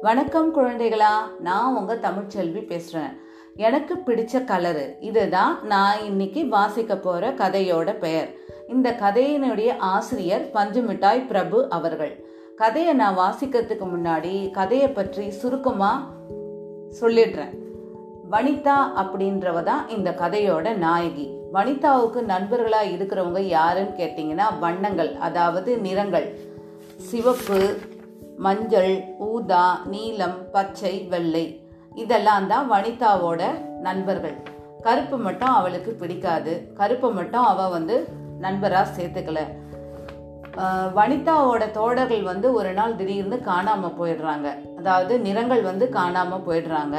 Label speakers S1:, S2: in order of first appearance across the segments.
S1: வணக்கம் குழந்தைகளா நான் உங்க தமிழ்ச்செல்வி பேசுறேன். எனக்கு பிடிச்ச கலரு இதுதான் நான் இன்னைக்கு வாசிக்க போற கதையோட பெயர். இந்த கதையினுடைய ஆசிரியர் பஞ்சுமிட்டாய் பிரபு அவர்கள். கதையை நான் வாசிக்கிறதுக்கு முன்னாடி கதையை பற்றி சுருக்கமா சொல்லிடுறேன். வனிதா அப்படின்றவ தான் இந்த கதையோட நாயகி. வனிதாவுக்கு நண்பர்களா இருக்கிறவங்க யாருன்னு கேட்டிங்கன்னா வண்ணங்கள் அதாவது நிறங்கள். சிவப்பு மஞ்சள் ஊதா நீலம் பச்சை வெள்ளை. இதெல்லாம் தான் வனிதாவோட நண்பர்கள். கருப்பு மட்டும் அவளுக்கு பிடிக்காது. கருப்பை மட்டும் அவ வந்து நண்பராக சேர்த்துக்கல. வனிதாவோட தோழர்கள் வந்து ஒரு நாள் திடீர்னு காணாம போயிடுறாங்க. அதாவது நிறங்கள் வந்து காணாம போயிடுறாங்க.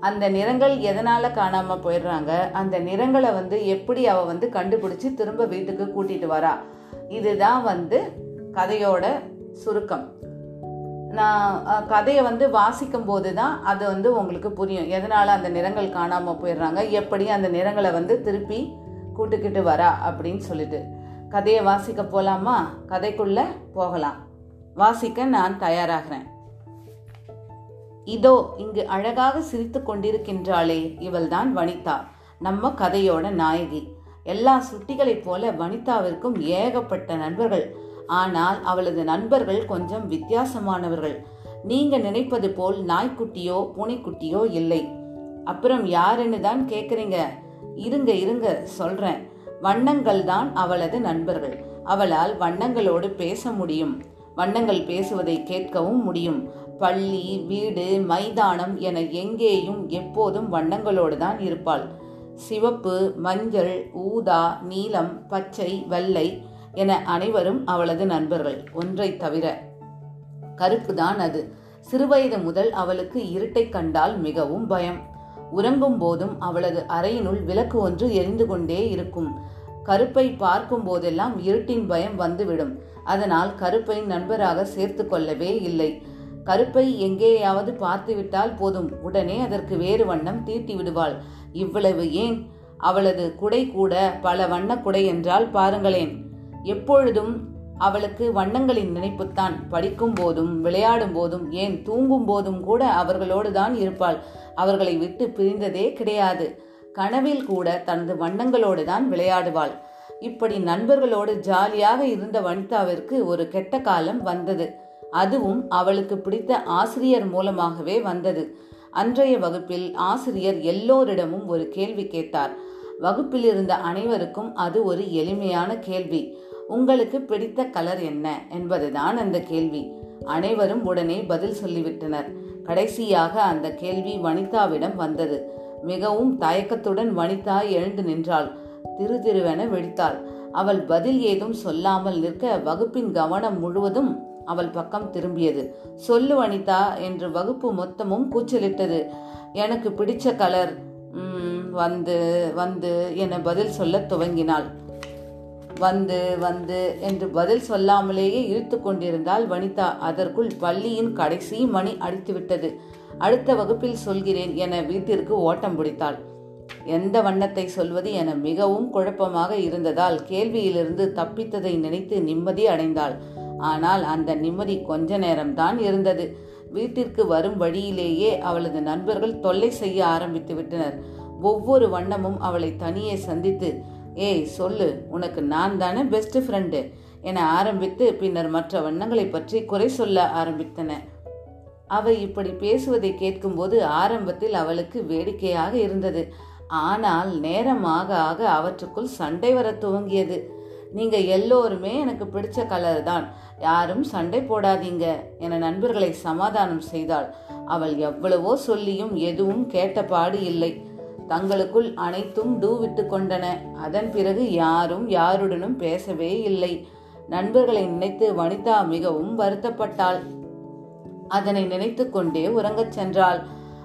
S1: அந்த நிறங்கள் எதனால காணாம போயிடுறாங்க? அந்த நிறங்களை வந்து எப்படி அவ வந்து கண்டுபிடிச்சு திரும்ப வீட்டுக்கு கூட்டிட்டு வரா? இதுதான் வந்து கதையோட சுருக்கம். நான் கதையை வந்து வாசிக்கும் போது தான் அது வந்து உங்களுக்கு புரியும். எதனால் அந்த நிறங்கள் காணாமல் போயிடுறாங்க? எப்படி அந்த நிறங்களை வந்து திருப்பி கூட்டுக்கிட்டு வரா அப்படின்னு சொல்லிட்டு. கதையை வாசிக்க போகலாமா கதைக்குள்ளே போகலாம். வாசிக்க நான் தயாராகிறேன். இதோ இங்கு அழகாக சிரித்து கொண்டிருக்கின்றாளே இவள்தான் வனிதா. நம்ம கதையோட நாயகி. எல்லா சுட்டிகளைப் போல வனிதாவிற்கும் ஏகப்பட்ட நண்பர்கள். ஆனால் அவளது நண்பர்கள் கொஞ்சம் வித்தியாசமானவர்கள். நீங்க நினைப்பது போல் நாய்க்குட்டியோ பூனைக்குட்டியோ இல்லை. அப்புறம் யாருன்னு தான் கேக்குறீங்க? இருங்க இருங்க சொல்றேன். வண்ணங்கள் தான் அவளது நண்பர்கள். அவளால் வண்ணங்களோடு பேச முடியும். வண்ணங்கள் பேசுவதை கேட்கவும் முடியும். பள்ளி வீடு மைதானம் என எங்கேயும் எப்போதும் வண்ணங்களோடு தான் இருப்பாள். சிவப்பு மஞ்சள் ஊதா நீலம் பச்சை வெள்ளை என அனைவரும் அவளது நண்பர்கள். ஒன்றை தவிர கருப்பு தான் அது. சிறுவயது முதல் அவளுக்கு இருட்டை கண்டால் மிகவும் பயம். உறங்கும் போதும் அவளது அறையினுள் விளக்கு ஒன்று எரிந்து கொண்டே இருக்கும். கருப்பை பார்க்கும் போதெல்லாம் இருட்டின் பயம் வந்துவிடும். அதனால் கருப்பை நண்பராக சேர்த்து கொள்ளவே இல்லை. கருப்பை எங்கேயாவது பார்த்துவிட்டால் போதும். உடனே அதற்கு வேறு வண்ணம் தீட்டி விடுவாள். இவ்வளவு ஏன்? அவளது குடை கூட பல வண்ண குடை என்றால் பாருங்களேன். எப்பொழுதும் அவளுக்கு வண்ணங்களின் நினைப்புத்தான். படிக்கும் போதும் விளையாடும் போதும் ஏன் தூங்கும் போதும் கூட அவர்களோடு தான் இருப்பாள். அவர்களை விட்டு பிரிந்ததே கிடையாது. கனவில் கூட தனது வண்ணங்களோடு தான் விளையாடுவாள். இப்படி நண்பர்களோடு ஜாலியாக இருந்த வனிதாவிற்கு ஒரு கெட்ட காலம் வந்தது. அதுவும் அவளுக்கு பிடித்த ஆசிரியர் மூலமாகவே வந்தது. அன்றைய வகுப்பில் ஆசிரியர் எல்லோரிடமும் ஒரு கேள்வி கேட்டார். வகுப்பில் இருந்த அனைவருக்கும் அது ஒரு எளிமையான கேள்வி. உங்களுக்கு பிடித்த கலர் என்ன என்பதுதான் அந்த கேள்வி. அனைவரும் உடனே பதில் சொல்லிவிட்டனர். கடைசியாக அந்த கேள்வி வனிதாவிடம் வந்தது. மிகவும் தயக்கத்துடன் வனிதா எழுந்து நின்றாள். திரு திருவென வெடித்தாள் அவள் பதில் ஏதும் சொல்லாமல் நிற்க வகுப்பின் கவனம் முழுவதும் அவள் பக்கம் திரும்பியது. சொல்லு வனிதா என்று வகுப்பு மொத்தமும் கூச்சலிட்டது. எனக்கு பிடிச்ச கலர் வந்து வந்து என பதில் சொல்ல துவங்கினாள். வந்து வந்து என்று பதில் சொல்லாமலேயே இழுத்து கொண்டிருந்தாள் வனிதா. அதற்குள் பள்ளியின் கடைசி மணி அடித்துவிட்டது. அடுத்த வகுப்பில் சொல்கிறேன் என வீட்டிற்கு ஓட்டம் பிடித்தாள். எந்த வண்ணத்தை சொல்வது என மிகவும் குழப்பமாக இருந்ததால் கேள்வியிலிருந்து தப்பித்ததை நினைத்து நிம்மதி அடைந்தாள். ஆனால் அந்த நிம்மதி கொஞ்ச நேரம்தான் இருந்தது. வீட்டிற்கு வரும் வழியிலேயே அவளது நண்பர்கள் தொல்லை செய்ய ஆரம்பித்து விட்டனர் ஒவ்வொரு வண்ணமும் அவளை தனியே சந்தித்து ஏய் சொல்லு உனக்கு நான் தானே பெஸ்ட் ஃப்ரெண்டு என ஆரம்பித்து பின்னர் மற்ற வண்ணங்களை பற்றி குறை சொல்ல ஆரம்பித்தன. அவை இப்படி பேசுவதை கேட்கும்போது ஆரம்பத்தில் அவளுக்கு வேடிக்கையாக இருந்தது. ஆனால் நேரமாக ஆக அவற்றுக்குள் சண்டை வர துவங்கியது. நீங்க எல்லோருமே எனக்கு பிடிச்ச கலர் தான். யாரும் சண்டை போடாதீங்க என நண்பர்களை சமாதானம் செய்தாள். அவள் எவ்வளவோ சொல்லியும் எதுவும் கேட்டபாடு இல்லை. தங்களுக்குள் அனைத்தும் டூ விட்டு கொண்டன. அதன் பிறகு யாரும் யாருடனும் பேசவே இல்லை. நண்பர்களை நினைத்து வனிதா மிகவும் வருத்தப்பட்டாள். அதனை நினைத்து கொண்டே உறங்கச் சென்றாள்.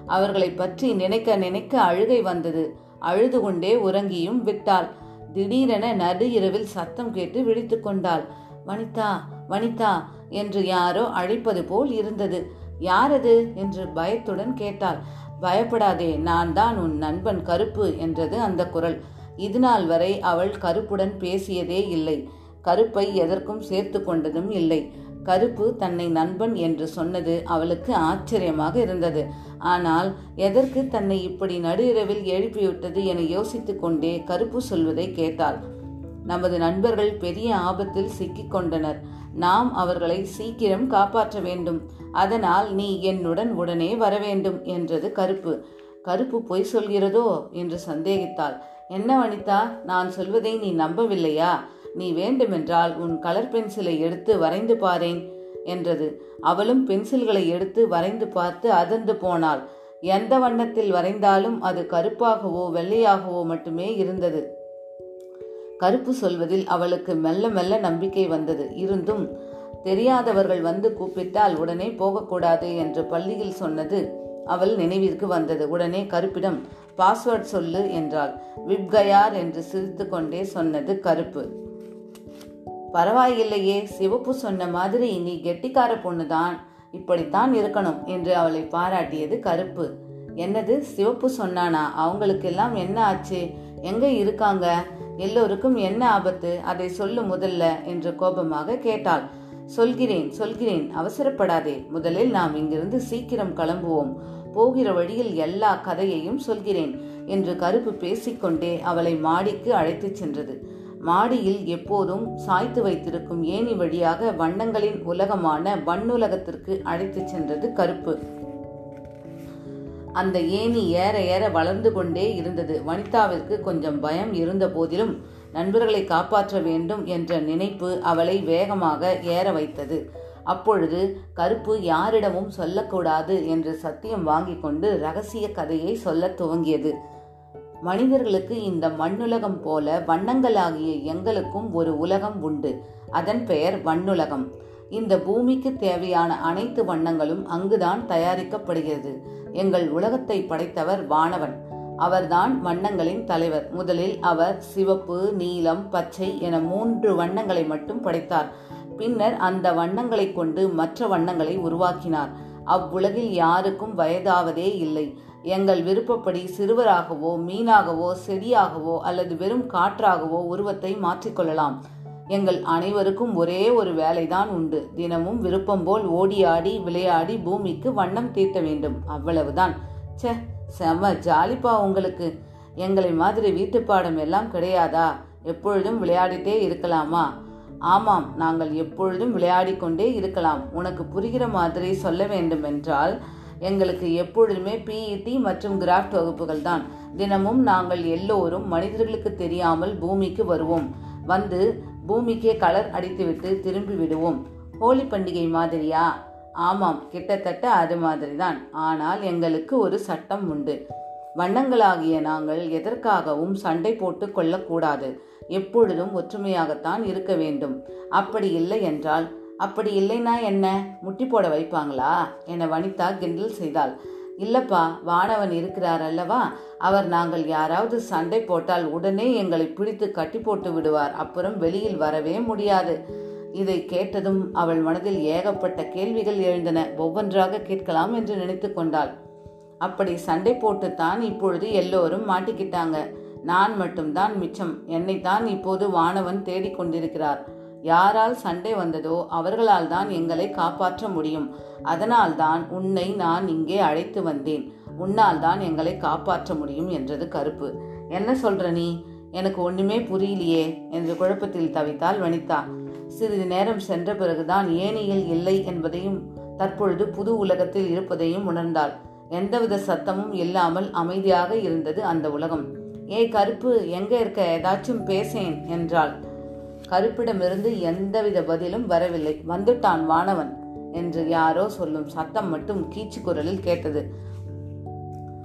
S1: அவர்களை பற்றி நினைக்க நினைக்க அழுகை வந்தது. அழுது கொண்டே உறங்கியும் விட்டாள். திடீரென நடு இரவில் சத்தம் கேட்டு விழித்து கொண்டாள். வனிதா வனிதா என்று யாரோ அழைப்பது போல் இருந்தது. யாரது? என்று பயத்துடன் கேட்டாள். பயப்படாதே நான் தான் உன் நண்பன் கருப்பு என்றது அந்த குரல். இதுநாள் வரை அவள் கருப்புடன் பேசியதே இல்லை. கருப்பை எதற்கும் சேர்த்து கொண்டதும் இல்லை. கருப்பு தன்னை நண்பன் என்று சொன்னது அவளுக்கு ஆச்சரியமாக இருந்தது. ஆனால் எதற்கு தன்னை இப்படி நடு இரவில் எழுப்பிவிட்டது என யோசித்துக் கொண்டே கருப்பு சொல்வதை கேட்டாள். நமது நண்பர்கள் பெரிய ஆபத்தில் சிக்கிக் கொண்டனர். நாம் அவர்களை சீக்கிரம் காப்பாற்ற வேண்டும். அதனால் நீ என்னுடன் உடனே வர வேண்டும் என்றது கருப்பு. கருப்பு பொய் சொல்கிறதோ? என்று சந்தேகித்தாள். என்ன வனிதா நான் சொல்வதை நீ நம்பவில்லையா? நீ வேண்டுமென்றால் உன் கலர் பென்சிலை எடுத்து வரைந்து பாரேன் என்றது. அவளும் பென்சில்களை எடுத்து வரைந்து பார்த்து அதிர்ந்து போனாள். எந்த வண்ணத்தில் வரைந்தாலும் அது கருப்பாகவோ வெள்ளையாகவோ மட்டுமே இருந்தது. கருப்பு சொல்வதில் அவளுக்கு மெல்ல மெல்ல நம்பிக்கை வந்தது. இருந்தும் தெரியாதவர்கள் வந்து கூப்பிட்டால் உடனே போகக்கூடாது என்று பள்ளியில் சொன்னது அவள் நினைவிற்கு வந்தது. உடனே கருப்பிடம் பாஸ்வேர்ட் சொல்லு என்றாள். விப்கயார் என்று சிரித்து கொண்டே சொன்னது கருப்பு. பரவாயில்லையே சிவப்பு சொன்ன மாதிரி நீ கெட்டிக்கார பொண்ணுதான். இப்படித்தான் இருக்கணும் என்று அவளை பாராட்டியது கருப்பு. என்னது சிவப்பு சொன்னானா? அவங்களுக்கெல்லாம் என்ன ஆச்சு? எங்க இருக்காங்க? எல்லோருக்கும் என்ன ஆபத்து? அதை சொல்லு முதல்ல என்று கோபமாக கேட்டாள். சொல்கிறேன் சொல்கிறேன் அவசரப்படாதே. முதலில் நாம் இங்கிருந்து சீக்கிரம் கிளம்புவோம். போகிற வழியில் எல்லா கதையையும் சொல்கிறேன் என்று கருப்பு பேசிக்கொண்டே அவளை மாடிக்கு அழைத்துச் சென்றது. மாடியில் எப்போதும் சாய்த்து வைத்திருக்கும் ஏணி வழியாக வண்ணங்களின் உலகமான வண்ணுலகத்திற்கு அழைத்துச் சென்றது கருப்பு. அந்த ஏணி ஏற ஏற வளர்ந்து கொண்டே இருந்தது. வனிதாவிற்கு கொஞ்சம் பயம் இருந்த போதிலும் நண்பர்களை காப்பாற்ற வேண்டும் என்ற நினைப்பு அவளை வேகமாக ஏற வைத்தது. அப்பொழுது கருப்பு யாரிடமும் சொல்லக்கூடாது என்று சத்தியம் வாங்கி கொண்டு ரகசிய கதையை சொல்லத் துவங்கியது. மனிதர்களுக்கு இந்த மண்ணுலகம் போல வண்ணங்களாகிய எங்களுக்கும் ஒரு உலகம் உண்டு. அதன் பெயர் வண்ணுலகம். இந்த பூமிக்கு தேவையான அனைத்து வண்ணங்களும் அங்குதான் தயாரிக்கப்படுகிறது. எங்கள் உலகத்தை படைத்தவர் வானவன். அவர்தான் வண்ணங்களின் தலைவர். முதலில் அவர் சிவப்பு நீலம் பச்சை என மூன்று வண்ணங்களை மட்டும் படைத்தார். பின்னர் அந்த வண்ணங்களை கொண்டு மற்ற வண்ணங்களை உருவாக்கினார். அவ்வுலகில் யாருக்கும் வயதாவதே இல்லை. எங்கள் விருப்பப்படி சிறுவராகவோ மீனாகவோ செடியாகவோ அல்லது வெறும் காற்றாகவோ உருவத்தை மாற்றிக்கொள்ளலாம் எங்கள் அனைவருக்கும் ஒரே ஒரு வேலைதான் உண்டு. தினமும் விருப்பம் போல் ஓடியாடி விளையாடி பூமிக்கு வண்ணம் தீர்த்த வேண்டும். அவ்வளவுதான். சே செம ஜாலிப்பா உங்களுக்கு. எங்களை மாதிரி வீட்டு பாடம் எல்லாம் கிடையாதா? எப்பொழுதும் விளையாடிட்டே இருக்கலாமா? ஆமாம் நாங்கள் எப்பொழுதும் விளையாடிக்கொண்டே இருக்கலாம். உனக்கு புரிகிற மாதிரி சொல்ல வேண்டும் என்றால் எங்களுக்கு எப்பொழுதுமே பிஇடி மற்றும் கிராஃப்ட் வகுப்புகள் தான். தினமும் நாங்கள் எல்லோரும் மனிதர்களுக்கு தெரியாமல் பூமிக்கு வருவோம். வந்து பூமிக்கே கலர் அடித்துவிட்டு திரும்பி விடுவோம். ஹோலி பண்டிகை மாதிரியா? ஆமாம் கிட்டத்தட்ட அது மாதிரிதான். ஆனால் எங்களுக்கு ஒரு சட்டம் உண்டு. வண்ணங்களாகிய நாங்கள் எதற்காகவும் சண்டை போட்டு கொள்ளக்கூடாது. எப்பொழுதும் ஒற்றுமையாகத்தான் இருக்க வேண்டும். அப்படி இல்லை என்றால் அப்படி இல்லைன்னா என்ன? முட்டி போட வைப்பாங்களா? என வனிதா கிண்டல் செய்தாள். இல்லப்பா வானவன் இருக்கிறார் அல்லவா? அவர் நாங்கள் யாராவது சண்டை போட்டால் உடனே எங்களை பிடித்து கட்டி போட்டு விடுவார். அப்புறம் வெளியில் வரவே முடியாது. இதை கேட்டதும் அவள் மனதில் ஏகப்பட்ட கேள்விகள் எழுந்தன. ஒவ்வொன்றாக கேட்கலாம் என்று நினைத்து கொண்டாள். அப்படி சண்டை போட்டுத்தான் இப்பொழுது எல்லோரும் மாட்டிக்கிட்டாங்க. நான் மட்டும்தான் மிச்சம். என்னைத்தான் இப்போது வானவன் தேடிக்கொண்டிருக்கிறார் யாரால் சண்டை வந்ததோ அவர்களால் தான் எங்களை காப்பாற்ற முடியும். அதனால்தான் உன்னை நான் இங்கே அழைத்து வந்தேன். உன்னால் தான் எங்களை காப்பாற்ற முடியும் என்றது கருப்பு. என்ன சொல்ற நீ? எனக்கு ஒண்ணுமே புரியலையே என்று குழப்பத்தில் தவித்தாள் வனிதா. சிறிது நேரம் சென்ற பிறகுதான் ஏனியில் இல்லை என்பதையும் தற்பொழுது புது உலகத்தில் இருப்பதையும் உணர்ந்தாள். எந்தவித சத்தமும் இல்லாமல் அமைதியாக இருந்தது அந்த உலகம். ஏய் கருப்பு எங்க இருக்க? ஏதாச்சும் பேசேன் என்றாள். கருப்பிடமிருந்து எந்தவித பதிலும் வரவில்லை. வந்துட்டான் வானவன் என்று யாரோ சொல்லும் சத்தம் மட்டும் கீச்சு குரலில் கேட்டது.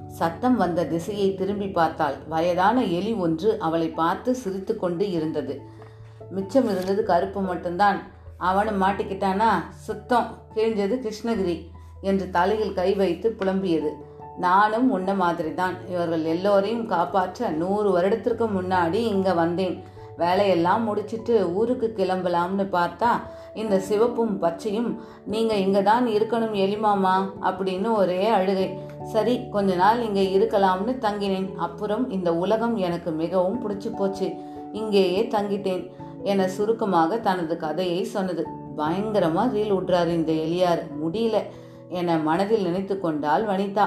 S1: சத்தம் வந்த திசையை திரும்பி பார்த்தாள். வயதான எலி ஒன்று அவளை பார்த்து சிரித்து கொண்டு இருந்தது. மிச்சம் இருந்தது கருப்பு மட்டும்தான். அவனும் மாட்டிக்கிட்டானா? சுத்தம். கிழிஞ்சது கிருஷ்ணகிரி என்று தலையில் கை வைத்து புலம்பியது. நானும் உன்ன மாதிரி தான் இவர்கள் எல்லோரையும் காப்பாற்ற நூறு வருடத்திற்கு முன்னாடி இங்க வந்தேன். வேலையெல்லாம் முடிச்சிட்டு ஊருக்கு கிளம்பலாம்னு பார்த்தா இந்த சிவப்பும் பச்சையும் நீங்க இங்க தான் இருக்கணும் எலிமாமா அப்படின்னு ஒரே அழுகை. சரி கொஞ்ச நாள் இங்க இருக்கலாம்னு தங்கினேன். அப்புறம் இந்த உலகம் எனக்கு மிகவும் பிடிச்சு போச்சு. இங்கேயே தங்கிட்டேன் என சுருக்கமாக தனது கதையை சொன்னது. பயங்கரமா ரீல் விட்றாரு இந்த எலியார். முடியல என மனதில் நினைத்து கொண்டால் வனிதா.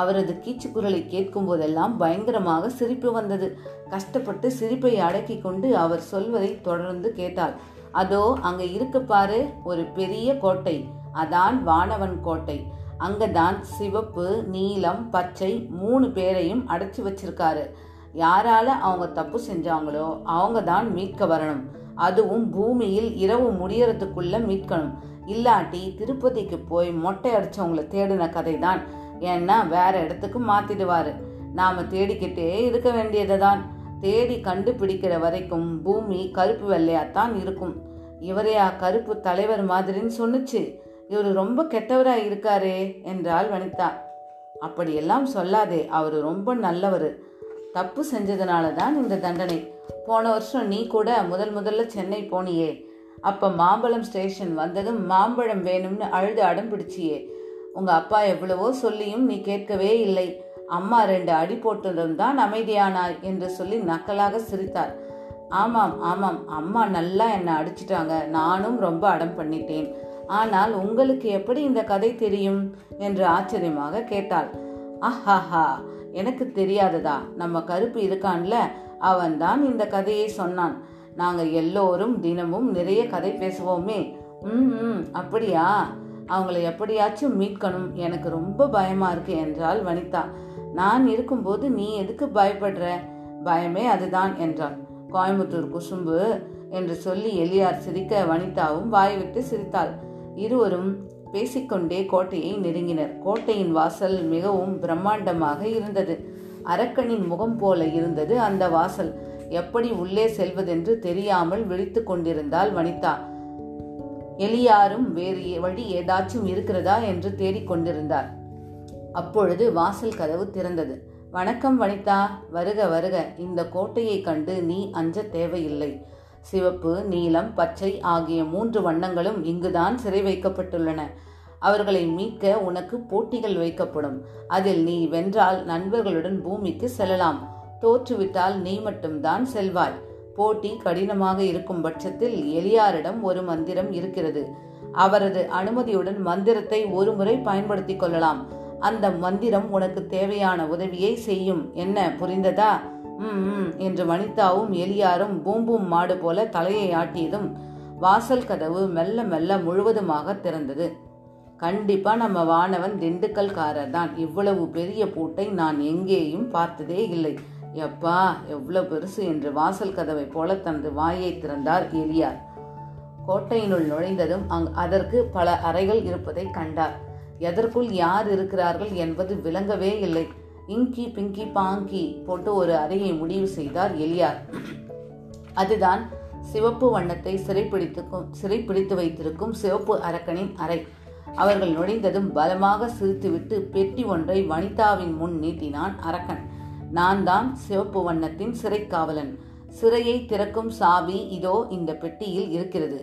S1: அவரது கீச்சு குரலை கேட்கும் போதெல்லாம் பயங்கரமாக சிரிப்பு வந்தது. கஷ்டப்பட்டு சிரிப்பை அடக்கி கொண்டு அவர் சொல்வதை தொடர்ந்து கேட்டாள். அதோ அங்க இருக்கு பாரு ஒரு பெரிய கோட்டை. அதான் வானவன் கோட்டை. அங்கதான் சிவப்பு நீலம் பச்சை மூணு பேரையும் அடைச்சி வச்சிருக்காரு. யாரால அவங்க தப்பு செஞ்சாங்களோ அவங்க தான் மீட்க வரணும். அதுவும் பூமியில் இரவு முடியறதுக்குள்ள மீட்கணும். இல்லாட்டி திருப்பதிக்கு போய் மொட்டை அடிச்சவங்களை தேடின கதை தான் ஏன்னா வேற இடத்துக்கு மாத்திடுவாரு. நாம தேடிக்கிட்டே இருக்க வேண்டியது தான் தேடி கண்டுபிடிக்கிற வரைக்கும் பூமி கருப்பு வெள்ளையாத்தான் இருக்கும். இவரையா கருப்பு தலைவர் மாதிரின்னு சொன்னுச்சு. இவர் ரொம்ப கெட்டவரா இருக்காரே என்றாள் வனிதா. அப்படியெல்லாம் சொல்லாதே அவர் ரொம்ப நல்லவர். தப்பு செஞ்சதுனால தான் இந்த தண்டனை. போன வருஷம் நீ கூட முதல் முதல்ல சென்னை போனியே. அப்ப மாம்பழம் ஸ்டேஷன் வந்ததும் மாம்பழம் வேணும்னு அழுது அடம் பிடிச்சியே. உங்க அப்பா எவ்வளவோ சொல்லியும் நீ கேட்கவே இல்லை. அம்மா ரெண்டு அடி போட்டதும் தான் அமைதியானாய் என்று சொல்லி நக்கலாக சிரித்தார். ஆமாம் ஆமாம் அம்மா நல்லா என்னை அடிச்சிட்டாங்க. நானும் ரொம்ப அடம் பண்ணிட்டேன். ஆனால் உங்களுக்கு எப்படி இந்த கதை தெரியும்? என்று ஆச்சரியமாக கேட்டாள். ஆஹாஹா எனக்கு தெரியாததா நம்ம கருப்பு இருக்கான்ல அவன்தான் இந்த கதையை சொன்னான். நாங்கள் எல்லோரும் தினமும் நிறைய கதை பேசுவோமே. ம் ம் அப்படியா? அவங்கள எப்படியாச்சும் மீட்கணும். எனக்கு ரொம்ப பயமா இருக்கு என்றாள் வனிதா. நான் இருக்கும்போது நீ எதுக்கு பயப்படுற? பயமே அதுதான் என்றாள். கோயம்புத்தூர் குசும்பு என்று சொல்லி எலியார் சிரிக்க வனிதாவும் வாய்விட்டு சிரித்தாள். இருவரும் பேசிக்கொண்டே கோட்டையை நெருங்கினர். கோட்டையின் வாசல் மிகவும் பிரம்மாண்டமாக இருந்தது. அரக்கனின் முகம் போல இருந்தது அந்த வாசல். எப்படி உள்ளே செல்வதென்று தெரியாமல் விழித்து கொண்டிருந்தாள் வனிதா. எலியாரும் வேறு வழி ஏதாச்சும் இருக்கிறதா என்று தேடிக்கொண்டிருந்தார் அப்பொழுது வாசல் கதவு திறந்தது. வணக்கம் வனிதா வருக வருக. இந்த கோட்டையை கண்டு நீ அஞ்ச தேவையில்லை. சிவப்பு நீலம் பச்சை ஆகிய மூன்று வண்ணங்களும் இங்குதான் சிறை வைக்கப்பட்டுள்ளன. அவர்களை மீட்க உனக்கு போட்டிகள் வைக்கப்படும். அதில் நீ வென்றால் நண்பர்களுடன் பூமிக்கு செல்லலாம். தோற்றுவிட்டால் நீ மட்டும்தான் செல்வாய். போட்டி கடினமாக இருக்கும் பட்சத்தில் எலியாரிடம் ஒரு மந்திரம் இருக்கிறது. அவரது அனுமதியுடன் மந்திரத்தை ஒருமுறை பயன்படுத்திக் கொள்ளலாம். அந்த மந்திரம் உனக்கு தேவையான உதவியை செய்யும். என்ன புரிந்ததா? ம் என்று வனிதாவும் எலியாரும் பூம்பூம் மாடு போல தலையை ஆட்டியதும் வாசல் கதவு மெல்ல மெல்ல முழுவதுமாக திறந்தது. கண்டிப்பா நம்ம வானவன் திண்டுக்கல்காரர் தான் இவ்வளவு பெரிய பூட்டை நான் எங்கேயும் பார்த்ததே இல்லை. எப்பா எவ்வளோ பெருசு என்று வாசல் கதவை போல தனது வாயை திறந்தார் எலியார் கோட்டையினுள் நுழைந்ததும் அங் அதற்கு பல அறைகள் இருப்பதை கண்டார். எதற்குள் யார் இருக்கிறார்கள் என்பது விளங்கவே இல்லை. இங்கி பிங்கி பாங்கி போட்டு ஒரு அறையை முடிவு செய்தார் எலியார். அதுதான் சிவப்பு வண்ணத்தை சிறைப்பிடித்துக்கும் சிறைப்பிடித்து வைத்திருக்கும் சிவப்பு அரக்கனின் அறை. அவர்கள் நுழைந்ததும் பலமாக சிரித்துவிட்டு பெட்டி ஒன்றை வனிதாவின் முன் நீட்டினான் அரக்கன். நான் தான் சிவப்பு வண்ணத்தின் சிறைக்காவலன். சிறையை திறக்கும் சாவி இதோ இந்த பெட்டியில் இருக்கிறது.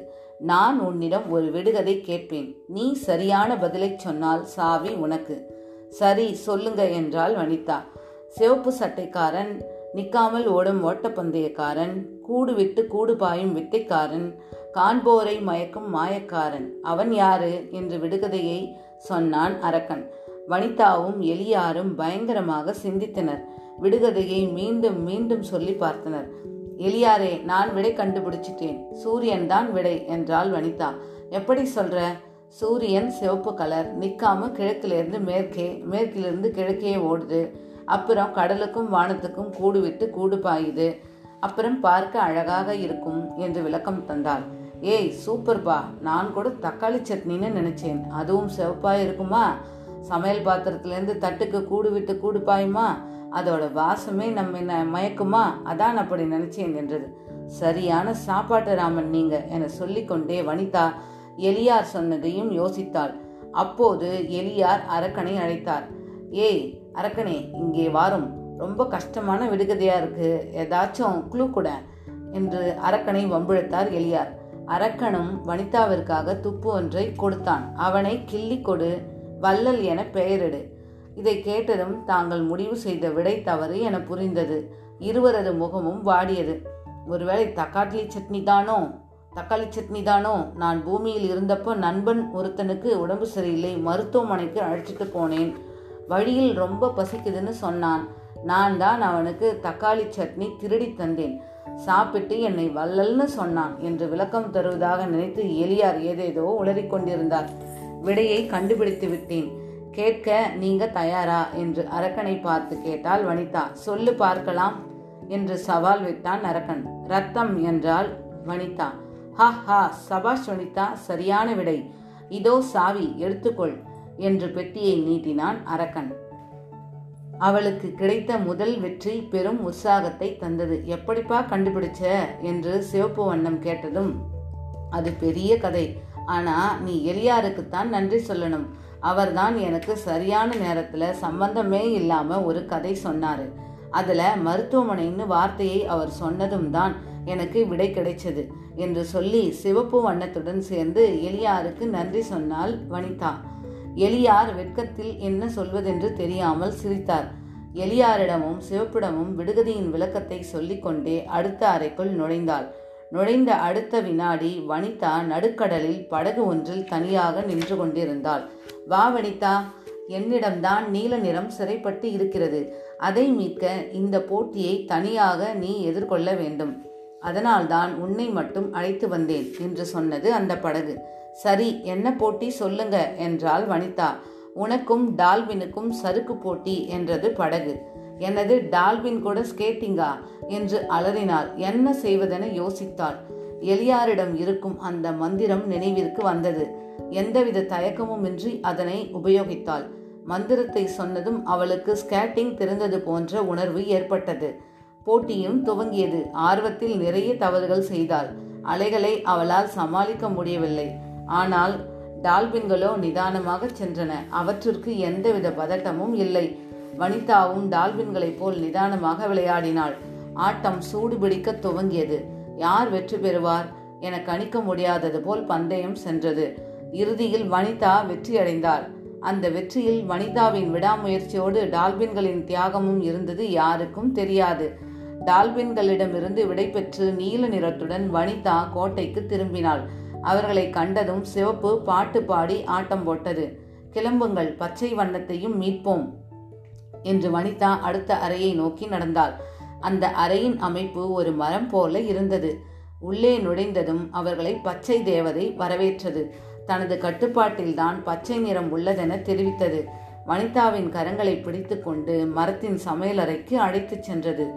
S1: நான் உன்னிடம் ஒரு விடுகதை கேட்பேன். நீ சரியான பதிலை சொன்னால் சாவி உனக்கு. சரி சொல்லுங்க என்றாள் வனிதா. சிவப்பு சட்டைக்காரன் நிக்காமல் ஓடும் ஓட்டப்பந்தயக்காரன் கூடு விட்டு கூடு பாயும் வித்தைக்காரன் காண்போரை மயக்கும் மாயக்காரன். அவன் யாரு என்று விடுகதையை சொன்னான் அரக்கன். வனிதாவும் எலியாரும் பயங்கரமாக சிந்தித்தனர். விடுகதையை மீண்டும் மீண்டும் சொல்லி பார்த்தனர். எலியாரே நான் விடை கண்டுபிடிச்சிட்டேன். சூரியன் தான் விடை என்றாள் வனிதா. எப்படி சொல்ற? சூரியன் சிவப்பு கலர் நிற்காம கிழக்கிலிருந்து மேற்கே மேற்கிலிருந்து கிழக்கே ஓடுது. அப்புறம் கடலுக்கும் வானத்துக்கும் கூடு விட்டு கூடு பாயுது. அப்புறம் பார்க்க அழகாக இருக்கும் என்று விளக்கம் தந்தாள். ஏய் சூப்பர்பா நான் கூட தக்காளி சட்னின்னு நினைச்சேன். அதுவும் சிவப்பா இருக்குமா? சமையல் பாத்திரத்துலேருந்து தட்டுக்கு கூடு விட்டு கூடு பாயுமா? அதோட வாசமே நம்ம மயக்குமா? அதான் அப்படி நினைச்சேன் என்றது சரியான சாப்பாட்டு ராமன் நீங்க என சொல்லிக்கொண்டே வனிதா எலியார் சொன்னதையும் யோசித்தாள். அப்போது எலியார் அரக்கனை அழைத்தார். ஏய் அரக்கனே இங்கே வாரும். ரொம்ப கஷ்டமான விடுகதையா இருக்கு. ஏதாச்சும் குழு கூட என்று அரக்கனை வம்பிழுத்தார் எலியார். அரக்கனும் வனிதாவிற்காக துப்பு ஒன்றை கொடுத்தான். அவனை கிள்ளி கொடு வள்ளல் என பெயரிடு. இதை கேட்டதும் தாங்கள் முடிவு செய்த விடை தவறு என புரிந்தது. இருவரது முகமும் வாடியது. ஒருவேளை தக்காளி சட்னி தானோ? தக்காளி சட்னி தானோ? நான் பூமியில் இருந்தப்போ நண்பன் ஒருத்தனுக்கு உடம்பு சரியில்லை மருத்துவமனைக்கு அழைச்சிட்டு போனேன். வழியில் ரொம்ப பசிக்குதுன்னு சொன்னான். நான் தான் அவனுக்கு தக்காளி சட்னி திருடி தந்தேன். சாப்பிட்டு என்னை வள்ளல்னு சொன்னான் என்று விளக்கம் தருவதாக நினைத்து எலியார் ஏதேதோ உளறிக்கொண்டிருந்தார் விடையை கண்டுபிடித்து விட்டேன். கேட்க நீங்க தயாரா? என்று அரக்கனை பார்த்து கேட்டால் வனிதா. சொல்லு பார்க்கலாம் என்று சவால் விட்டான் அரக்கன். ரத்தம் என்றால் வனிதா. ஹா ஹா சபாஷ் வனிதா சரியான விடை. இதோ சாவி எடுத்துக்கொள் என்று பெட்டியை நீட்டினான் அரக்கன். அவளுக்கு கிடைத்த முதல் வெற்றி பெரும் உற்சாகத்தை தந்தது. எப்படிப்பா கண்டுபிடிச்ச? என்று சிவப்பு வண்ணம் கேட்டதும் அது பெரிய கதை. ஆனா நீ எளியாருக்குத்தான் நன்றி சொல்லணும். அவர்தான் எனக்கு சரியான நேரத்துல சம்பந்தமே இல்லாம ஒரு கதை சொன்னாரு. அதுல மருத்துவமனைன்னு வார்த்தையை அவர் சொன்னதும் தான் எனக்கு விடை கிடைச்சது என்று சொல்லி சிவப்பு வண்ணத்துடன் சேர்ந்து எலியாருக்கு நன்றி சொன்னால் வனிதா. எலியார் வெட்கத்தில் என்ன சொல்வதென்று தெரியாமல் சிரித்தார். எலியாரிடமும் சிவப்பிடமும் விடுகதியின் விளக்கத்தை சொல்லிக்கொண்டே அடுத்த அறைக்குள் நுழைந்தாள். நுழைந்த அடுத்த வினாடி வனிதா நடுக்கடலில் படகு ஒன்றில் தனியாக நின்று கொண்டிருந்தாள். வா வனிதா என்னிடம்தான் நீல நிறம் சிறைப்பட்டு இருக்கிறது. அதை மீட்க இந்த போட்டியை தனியாக நீ எதிர்கொள்ள வேண்டும். அதனால்தான் உன்னை மட்டும் அழைத்து வந்தேன் என்று சொன்னது அந்த படகு. சரி என்ன போட்டி சொல்லுங்க என்றாள் வனிதா. உனக்கும் டால்வினுக்கும் சறுக்கு போட்டி என்றது படகு. எனது டால்வின் கூட ஸ்கேட்டிங்கா? என்று அலறினாள். என்ன செய்வதென யோசித்தாள். எலியாரிடம் இருக்கும் அந்த மந்திரம் நினைவிற்கு வந்தது. எந்தவித தயக்கமுமின்றி அதனை உபயோகித்தாள். மந்திரத்தை சொன்னதும் அவளுக்கு ஸ்கேட்டிங் தெரிந்தது போன்ற உணர்வு ஏற்பட்டது. போட்டியும் துவங்கியது. ஆர்வத்தில் நிறைய தவறுகள் செய்தாள். அலைகளை அவளால் சமாளிக்க முடியவில்லை. ஆனால் டால்பின்களோ நிதானமாக சென்றன. அவற்றிற்கு எந்தவித பதட்டமும் இல்லை. வனிதாவும் டால்பின்களைப் போல் நிதானமாக விளையாடினாள். ஆட்டம் சூடுபிடிக்க துவங்கியது. யார் வெற்றி பெறுவார் என கணிக்க முடியாதது போல் பந்தயம் சென்றது. இறுதியில் வனிதா வெற்றியடைந்தாள் அந்த வெற்றியில் வனிதாவின் விடாமுயற்சியோடு டால்பின்களின் தியாகமும் இருந்தது யாருக்கும் தெரியாது. டால்பின்களிடமிருந்து விடைபெற்று நீல நிறத்துடன் வனிதா கோட்டைக்கு திரும்பினாள். அவர்களை கண்டதும் சிவப்பு பாட்டு பாடி ஆட்டம் போட்டது. கிளம்புங்கள் பச்சை வண்ணத்தையும் மீட்போம் என்று வனிதா அடுத்த அறையை நோக்கி நடந்தாள். அந்த அறையின் அமைப்பு ஒரு மரம் போல இருந்தது. உள்ளே நுழைந்ததும் அவர்களை பச்சை தேவதை வரவேற்றது. தனது கட்டுப்பாட்டில்தான் பச்சை நிறம் உள்ளதென தெரிவித்தது. வனிதாவின் கரங்களை பிடித்துக்கொண்டு மரத்தின் சமையலறைக்கு அழைத்துச் சென்றது.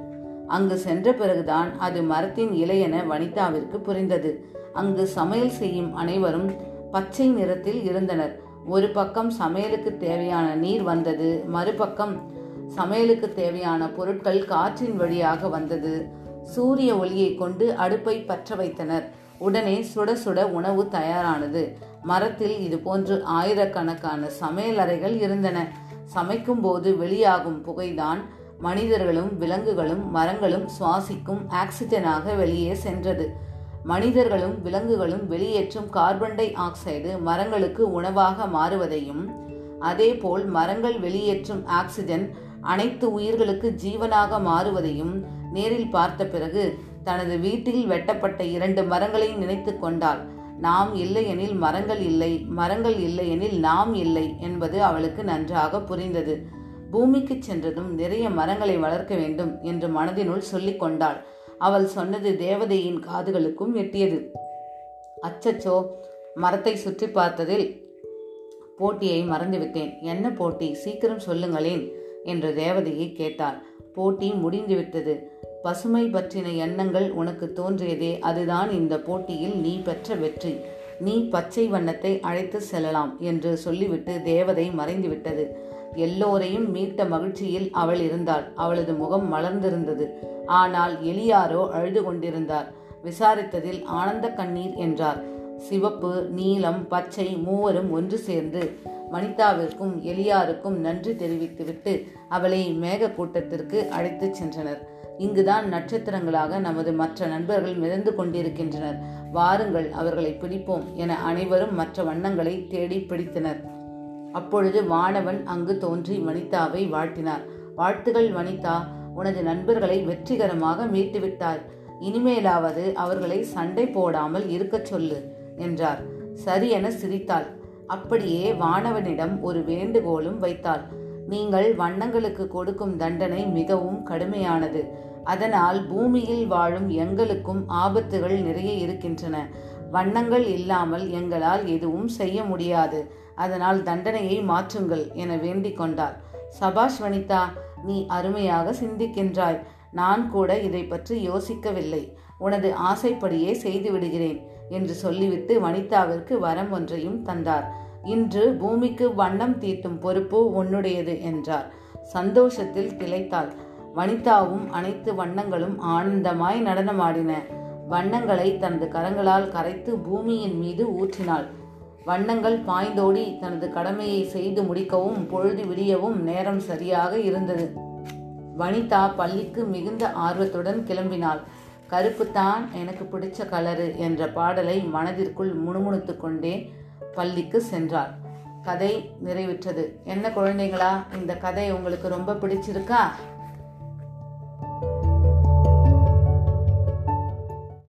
S1: அங்கு சென்ற பிறகுதான் அது மரத்தின் இலை என வனிதாவிற்கு புரிந்தது. அங்கு சமையல் செய்யும் அனைவரும் பச்சை நிறத்தில் இருந்தனர். ஒரு பக்கம் சமையலுக்கு தேவையான நீர் வந்தது மறுபக்கம் சமையலுக்கு தேவையான பொருட்கள் காற்றின் வழியாக வந்தது. சூரிய ஒளியை கொண்டு அடுப்பை பற்ற வைத்தனர். உடனே சுட சுட உணவு தயாரானது. மரத்தில் இது போன்று ஆயிரக்கணக்கான சமையலறைகள் இருந்தன. சமைக்கும் போது வெளியாகும் புகைதான் மனிதர்களும் விலங்குகளும் மரங்களும் சுவாசிக்கும் ஆக்சிஜனாக வெளியே சென்றது. மனிதர்களும் விலங்குகளும் வெளியேற்றும் கார்பன் டை ஆக்சைடு மரங்களுக்கு உணவாக மாறுவதையும் அதேபோல் மரங்கள் வெளியேற்றும் ஆக்சிஜன் அனைத்து உயிர்களுக்கு ஜீவனாக மாறுவதையும் நேரில் பார்த்த பிறகு தனது வீட்டில் வெட்டப்பட்ட இரண்டு மரங்களை நினைத்து கொண்டாள். நாம் இல்லையெனில் மரங்கள் இல்லை மரங்கள் இல்லையெனில் நாம் இல்லை என்பது அவளுக்கு நன்றாக புரிந்தது. பூமிக்கு சென்றதும் நிறைய மரங்களை வளர்க்க வேண்டும் என்று மனதினுள் சொல்லிக் கொண்டாள். அவள் சொன்னது தேவதையின் காதுகளுக்கும் எட்டியது. அச்சச்சோ மரத்தை சுற்றி பார்த்ததில் போட்டியை மறந்துவிட்டேன். என்ன போட்டி? சீக்கிரம் சொல்லுங்களேன். என்று தேவதையை கேட்டாள். போட்டி முடிந்துவிட்டது. பசுமை பற்றின எண்ணங்கள் உனக்கு தோன்றியதே அதுதான் இந்த போட்டியில் நீ பெற்ற வெற்றி. நீ பச்சை வண்ணத்தை அழைத்து செல்லலாம் என்று சொல்லிவிட்டு தேவதை மறைந்துவிட்டது. எல்லோரையும் மீட்ட மகிழ்ச்சியில் அவள் இருந்தாள். அவளது முகம் மலர்ந்திருந்தது. ஆனால் எலியாரோ அழுது கொண்டிருந்தார். விசாரித்ததில் ஆனந்த கண்ணீர் என்றார். சிவப்பு நீலம் பச்சை மூவரும் ஒன்று சேர்ந்து வனிதாவிற்கும் எலியாருக்கும் நன்றி தெரிவித்துவிட்டு அவளை மேகக்கூட்டத்திற்கு அழைத்துச் சென்றனர். இங்குதான் நட்சத்திரங்களாக நமது மற்ற நண்பர்கள் மிதந்து கொண்டிருக்கின்றனர். வாருங்கள் அவர்களை பிடிப்போம் என அனைவரும் மற்ற வண்ணங்களை தேடி பிடித்தனர். அப்பொழுது வானவன் அங்கு தோன்றி வனிதாவை வாழ்த்தினார். வாழ்த்துகள் வனிதா! உனது நண்பர்களை வெற்றிகரமாக மீட்டுவிட்டாய். இனிமேலாவது அவர்களை சண்டை போடாமல் இருக்கச் சொல்லு என்றார். சரி என சிரித்தாள். அப்படியே வானவனிடம் ஒரு வேண்டுகோளும் வைத்தாள். நீங்கள் வண்ணங்களுக்கு கொடுக்கும் தண்டனை மிகவும் கடுமையானது. அதனால் பூமியில் வாழும் எங்களுக்கும் ஆபத்துகள் நிறைய இருக்கின்றன. வண்ணங்கள் இல்லாமல் எங்களால் எதுவும் செய்ய முடியாது. அதனால் தண்டனையை மாற்றுங்கள் என வேண்டிக் கொண்டார் சபாஷ் வனிதா நீ அருமையாக சிந்திக்கின்றாய். நான் கூட இதை பற்றி யோசிக்கவில்லை. உனது ஆசைப்படியே செய்து விடுகிறேன். என்று சொல்லிவிட்டு வனிதாவிற்கு வரம் ஒன்றையும் தந்தார். இன்று பூமிக்கு வண்ணம் தீட்டும் பொறுப்பு உன்னுடையது என்றார். சந்தோஷத்தில் திளைத்தாள். வனிதாவும் அனைத்து வண்ணங்களும் ஆனந்தமாய் நடனமாடின. வண்ணங்களை தனது கரங்களால் கரைத்து பூமியின் மீது ஊற்றினாள். வண்ணங்கள் பாய்ந்தோடி தனது கடமையை செய்து முடிக்கவும் பொழுது விடியவும் நேரம் சரியாக இருந்தது. வனிதா பள்ளிக்கு மிகுந்த ஆர்வத்துடன் கிளம்பினாள். கருப்பு தான் எனக்கு பிடிச்ச கலரு என்ற பாடலை மனதிற்குள் முணுமுணுத்து கொண்டே பள்ளிக்கு சென்றாள் கதை நிறைவுற்றது. என்ன குழந்தைங்களா இந்த கதை உங்களுக்கு ரொம்ப பிடிச்சிருக்கா?